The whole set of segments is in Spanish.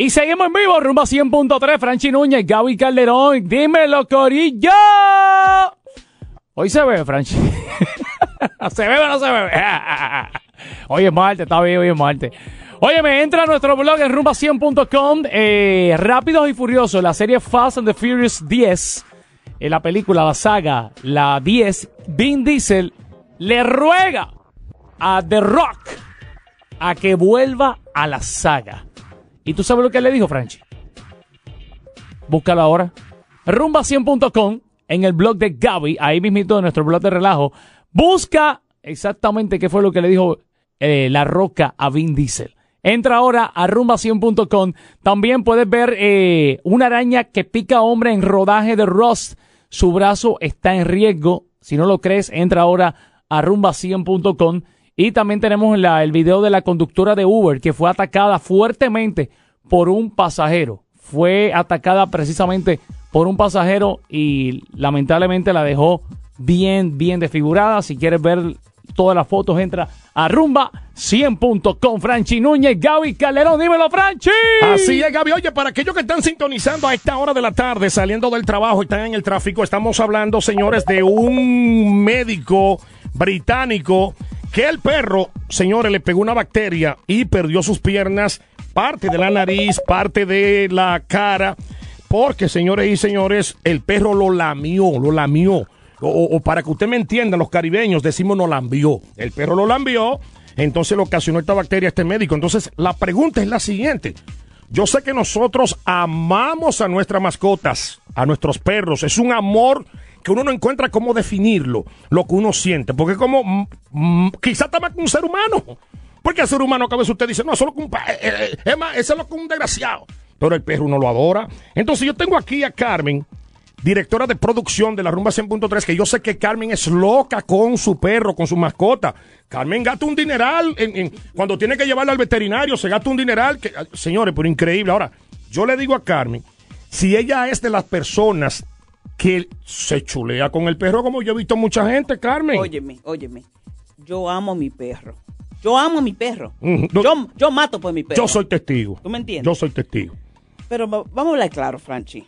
Y seguimos en vivo, rumba 100.3, Franchi Núñez, Gaby Calderón, dímelo, Corillo. Hoy se ve, Franchi. ¿Se ve o no se ve? hoy es martes, está bien, hoy es martes. Oye, me entra a nuestro blog en rumba100.com. Eh, Rápidos y Furiosos, la serie Fast and the Furious 10. En la película, la saga, la 10. Vin Diesel le ruega a The Rock a que vuelva a la saga. ¿Y tú sabes lo que le dijo, Franchi? Búscalo ahora. Rumba100.com en el blog de Gaby, ahí mismito en nuestro blog de relajo. Busca exactamente qué fue lo que le dijo eh, La Roca a Vin Diesel. Entra ahora a rumba100.com. También puedes ver eh, una araña que pica hombre en rodaje de Rust. Su brazo está en riesgo. Si no lo crees, entra ahora a rumba100.com. Y también tenemos el video de la conductora de Uber que fue atacada fuertemente por un pasajero. Fue atacada precisamente por un pasajero y lamentablemente la dejó bien, bien desfigurada. Si quieres ver todas las fotos, entra a rumba 100.com. Franchi Núñez, Gaby Calderón, dímelo, Franchi. Así es, Gaby. Oye, para aquellos que están sintonizando a esta hora de la tarde, saliendo del trabajo, están en el tráfico, estamos hablando, señores, de un médico británico que el perro, señores, le pegó una bacteria y perdió sus piernas, parte de la nariz, parte de la cara, porque, señores y señores, el perro lo lamió, lo lamió. O, para que usted me entienda, los caribeños decimos no lambió. El perro lo lambió, entonces le ocasionó esta bacteria a este médico. Entonces, la pregunta es la siguiente. Yo sé que nosotros amamos a nuestras mascotas, a nuestros perros. Es un amor que uno no encuentra cómo definirlo, lo que uno siente. Porque como, mm, mm, quizá está más que un ser humano. Porque el ser humano a veces usted dice, no, eso es lo que un, eh, eh, es más, es lo que un desgraciado. Pero el perro uno lo adora. Entonces yo tengo aquí a Carmen, directora de producción de la Rumba 100.3, que yo sé que Carmen es loca con su perro, con su mascota. Carmen gasta un dineral cuando tiene que llevarla al veterinario, se gasta un dineral. Que, señores, pero increíble. Ahora, yo le digo a Carmen, si ella es de las personas que se chulea con el perro, como yo he visto mucha gente, Carmen. Óyeme, óyeme. Yo amo a mi perro. Yo amo a mi perro. yo, yo mato por mi perro. Yo soy testigo. ¿Tú me entiendes? Yo soy testigo. Pero vamos a hablar claro, Franchi.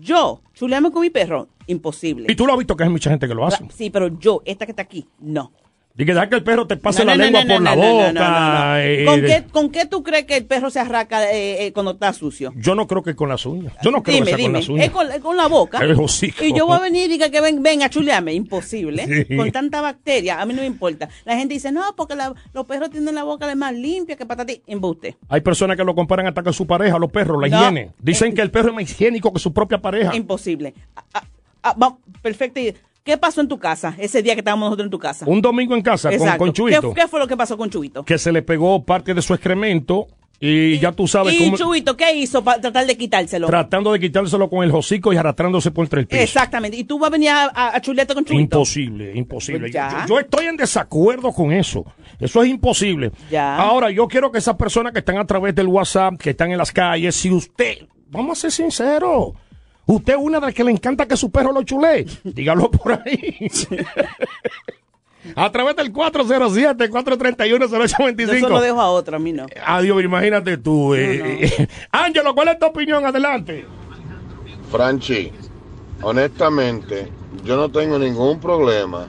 Yo, chulearme con mi perro, imposible. Y tú lo has visto que hay mucha gente que lo hace. Sí, pero yo, esta que está aquí, no. Y que deja que el perro te pase la lengua por la boca. ¿Con, qué, ¿Con qué tú crees que el perro se arraca eh, eh, cuando está sucio? Yo no creo que con las uñas. Yo no creo que sea con las uñas. Es con, la boca. y yo voy a venir y diga que ven, ven a chulearme. Imposible. Con tanta bacteria, a mí no me importa. La gente dice, no, porque los perros tienen la boca más limpia que para ti. Embuste. Hay personas que lo comparan hasta con su pareja, los perros, la higiene. Dicen que el perro es más higiénico que su propia pareja. Imposible. Ah, ah, ah, perfecto. ¿Qué pasó en tu casa ese día que estábamos nosotros en tu casa? Un domingo en casa con, con Chuito. ¿Qué, fue lo que pasó con Chuito? Que se le pegó parte de su excremento y, ya tú sabes ¿Y Chuito qué hizo para tratar de quitárselo? Tratando de quitárselo con el hocico y arrastrándose por entre el piso. Exactamente. ¿Y tú vas a venir a, a, chuleta con Chuito? Imposible, imposible. Pues yo, estoy en desacuerdo con eso. Eso es imposible. Ya. Ahora, yo quiero que esas personas que están a través del WhatsApp, que están en las calles, si usted, vamos a ser sinceros, Usted es una de las que le encanta que su perro lo chulee. Dígalo por ahí. a través del 407-431-0825. Eso lo dejo a otro, a mí no. Adiós, imagínate tú. Eh. Ángelo, ¿cuál es tu opinión? Adelante. Franchi, honestamente, yo no tengo ningún problema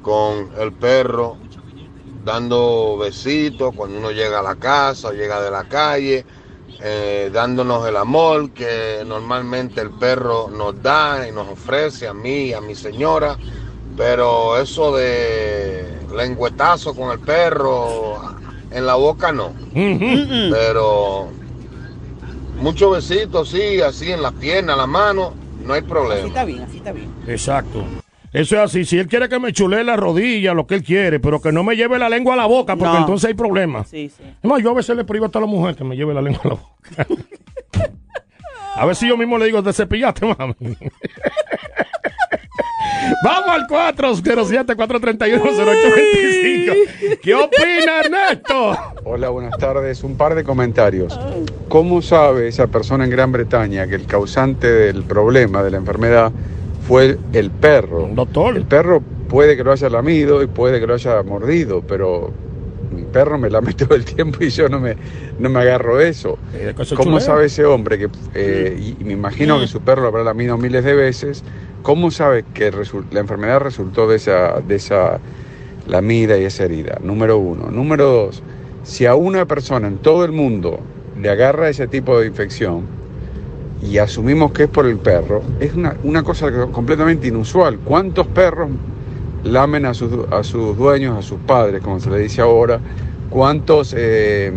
con el perro dando besitos cuando uno llega a la casa o llega de la calle eh, dándonos el amor que normalmente el perro nos da y nos ofrece a mí y a mi señora, pero eso de lengüetazo con el perro en la boca no, pero muchos besitos sí, así en la pierna, la mano, no hay problema. Así está bien, así está bien. Exacto. Eso es así. Si él quiere que me chulee la rodilla, lo que él quiere, pero que no me lleve la lengua a la boca, porque entonces hay problemas. Sí, sí. No, yo a veces le privo hasta a la mujer que me lleve la lengua a la boca. a ver si yo mismo le digo, te cepillaste, mami. Vamos al 407-431-0825. ¿Qué opina Ernesto? Hola, buenas tardes. Un par de comentarios. ¿Cómo sabe esa persona en Gran Bretaña que el causante del problema, de la enfermedad, fue el perro. Doctor. El perro puede que lo haya lamido y puede que lo haya mordido, pero mi perro me lame todo el tiempo y yo no me, no me agarro eso. Eh, ¿Cómo sabe ese hombre que, eh, y, me imagino que su perro lo habrá lamido miles de veces, cómo sabe que la enfermedad resultó de esa, de esa lamida y esa herida? Número uno. Número dos, si a una persona en todo el mundo le agarra ese tipo de infección y asumimos que es por el perro, es una, una cosa completamente inusual. ¿Cuántos perros lamen a sus, a sus dueños, a sus padres, como se le dice ahora? ¿Cuántos eh,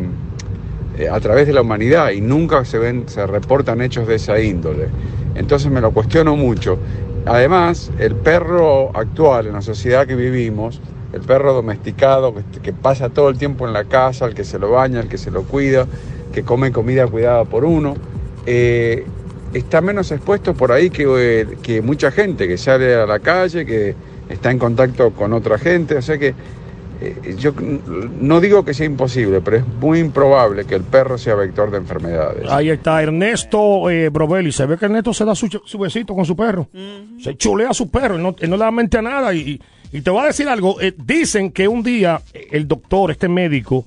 eh, a través de la humanidad y nunca se ven, se reportan hechos de esa índole? Entonces me lo cuestiono mucho. Además, el perro actual en la sociedad que vivimos, el perro domesticado que pasa todo el tiempo en la casa, el que se lo baña, el que se lo cuida, que come comida cuidada por uno, eh, está menos expuesto por ahí que, que mucha gente que sale a la calle, que está en contacto con otra gente. O sea que eh, yo no digo que sea imposible, pero es muy improbable que el perro sea vector de enfermedades. Ahí está Ernesto eh, Brovelli. Se ve que Ernesto se da su, su besito con su perro. Se chulea a su perro. No, él no le da mente a nada. Y, y te voy a decir algo. eh, dicen que un día el doctor, este médico,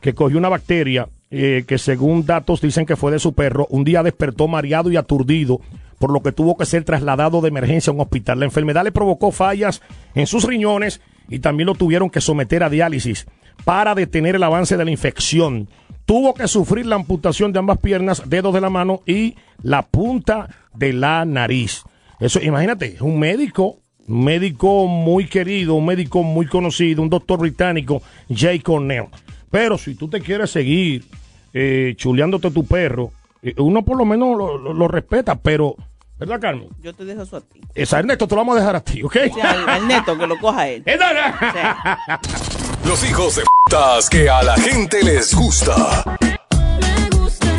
que cogió una bacteria, eh, que según datos dicen que fue de su perro, un día despertó mareado y aturdido, por lo que tuvo que ser trasladado de emergencia a un hospital. La enfermedad le provocó fallas en sus riñones y también lo tuvieron que someter a diálisis para detener el avance de la infección. Tuvo que sufrir la amputación de ambas piernas, dedos de la mano y la punta de la nariz. Eso, imagínate, un médico, un médico muy querido, un médico muy conocido, un doctor británico, Jay Cornell. Pero si tú te quieres seguir eh, chuleándote tu perro, eh, uno por lo menos lo, lo- lo respeta, pero, ¿verdad, Carmen? Yo te dejo eso a ti. Esa Ernesto te lo vamos a dejar a ti, ¿ok? O sea, al, al neto que lo coja él. Es verdad. O sea, Los hijos de putas que a la gente les gusta.